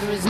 There is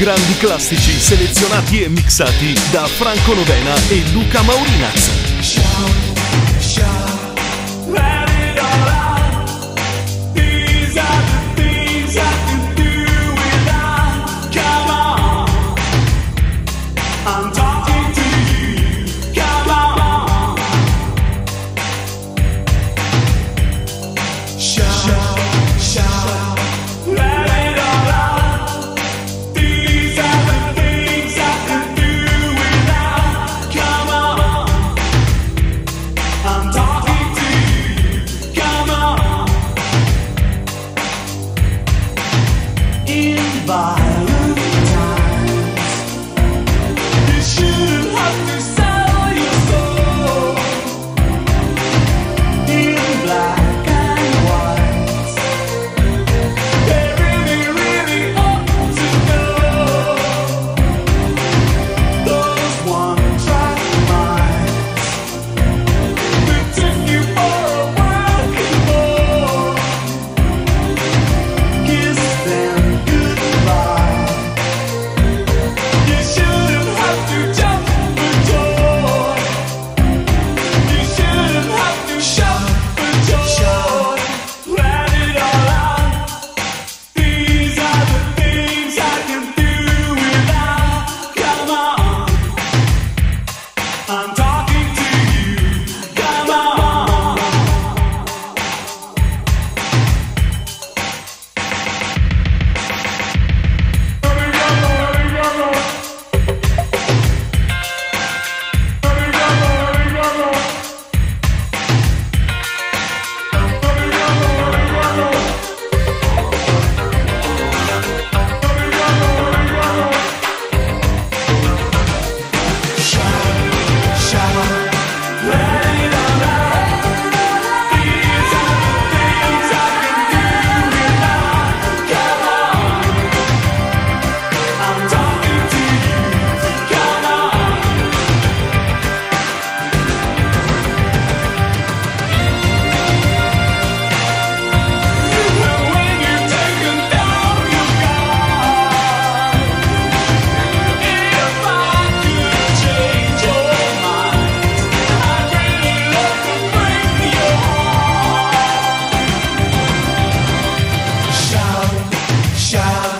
Grandi classici selezionati e mixati da Franco Novena e Luca Maurinaz. I'm tired. out.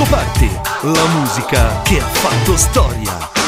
Scoparti, la musica che ha fatto storia.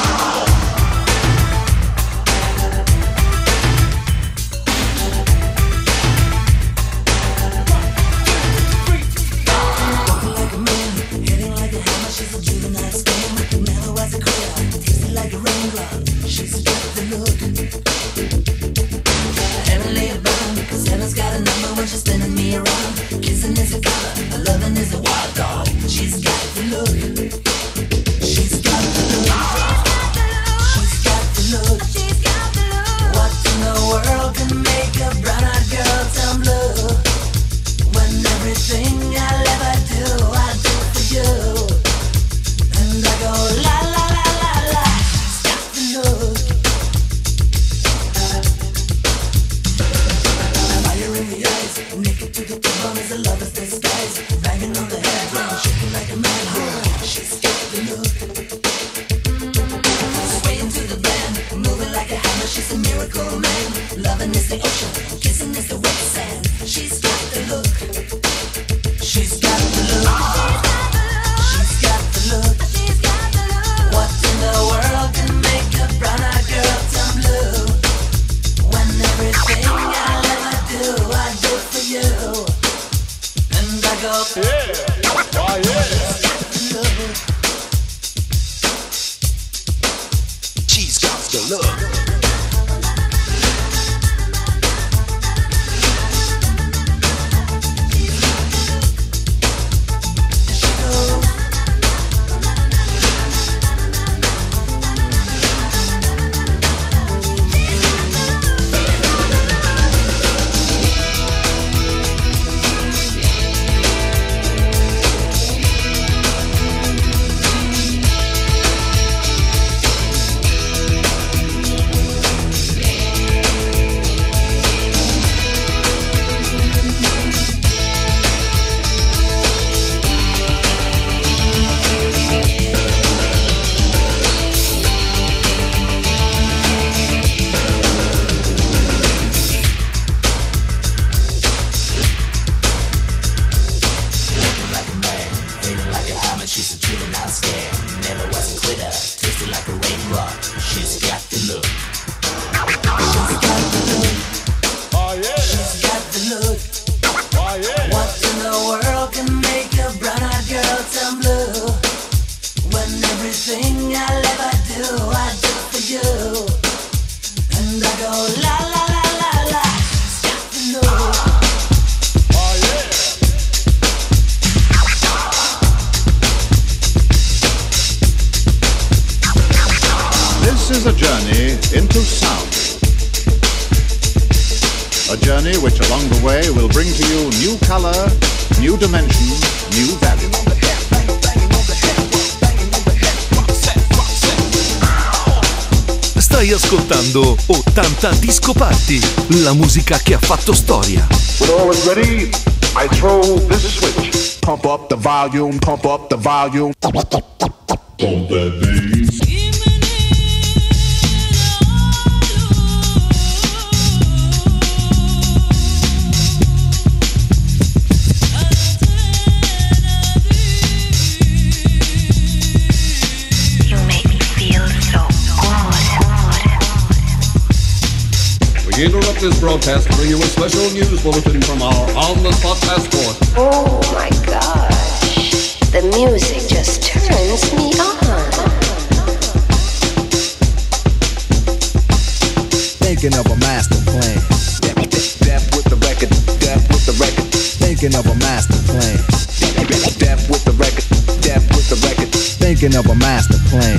Stai ascoltando 80 Disco Party, la musica che ha fatto storia. When all is ready, I throw this switch. Pump up the volume, pump up the volume. You this broadcast to bring you a special news bulletin from our on-the-spot passport. Oh my gosh. The music just turns me on. Thinking of a master plan. Death with the record, death with the record, Thinking of a master plan. death with the record, death with the record. Thinking of a master plan.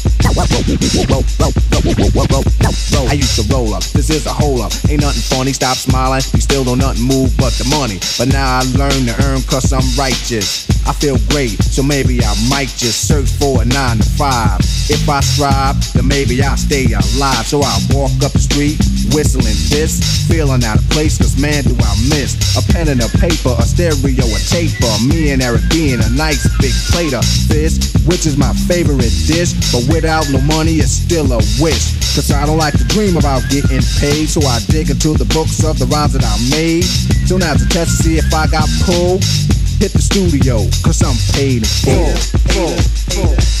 I used to roll up. This is a hole up. Ain't nothing funny. Stop smiling. You still don't nothing move but the money. But now I learn to earn cause I'm righteous. I feel great, so maybe I might just search for a nine to five. If I strive, then maybe I'll stay alive. So I walk up the street, whistling this, feeling out of place, cause man do I miss a pen and a paper, a stereo, a taper. Me and Eric being a nice big plate of fish, which is my favorite dish. But without no money, is still a wish. Cause I don't like to dream about getting paid, so I dig into the books of the rhymes that I made. So now to test to see if I got pulled. Hit the studio, cause I'm paid in full.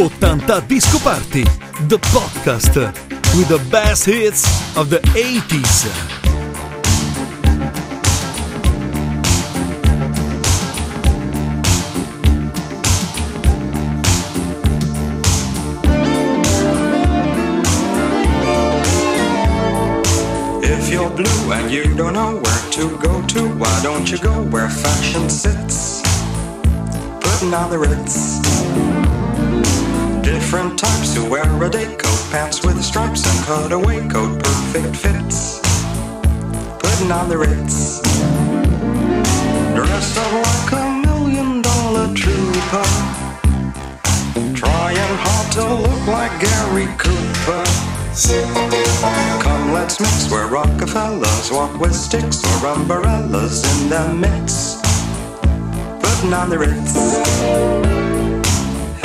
80 Disco Party, the podcast with the best hits of the 80s. If you're blue and you don't know where to go to, why don't you go where fashion sits? Putting on the ritz. Different types who wear a day coat, pants with stripes and cutaway coat, perfect fits. Putting on the ritz. Dressed up like a million dollar trooper. Trying hard to look like Gary Cooper. Come, let's mix where Rockefellers walk with sticks or umbrellas in their midst. Putting on the Ritz.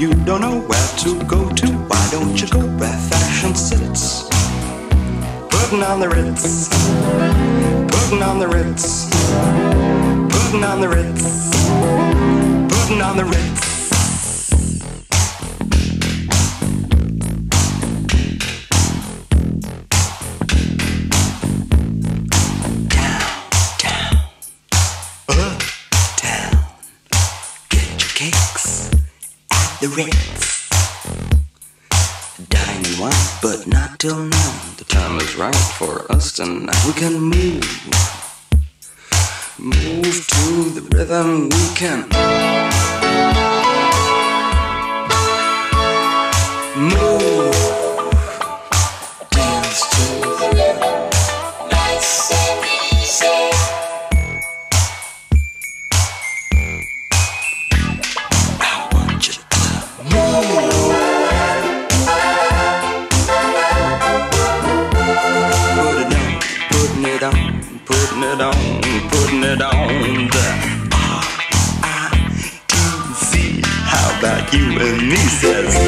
you don't know where to go to, why don't you go where fashion sits? Putting on the Ritz. Putting on the Ritz. Putting on the Ritz. Putting on the Ritz. The Ritz. Wine, but not till now. The time is right for us tonight. We can move. Move to the rhythm we can. Move. And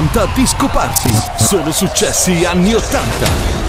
80 Disco Party. Sono successi anni 80.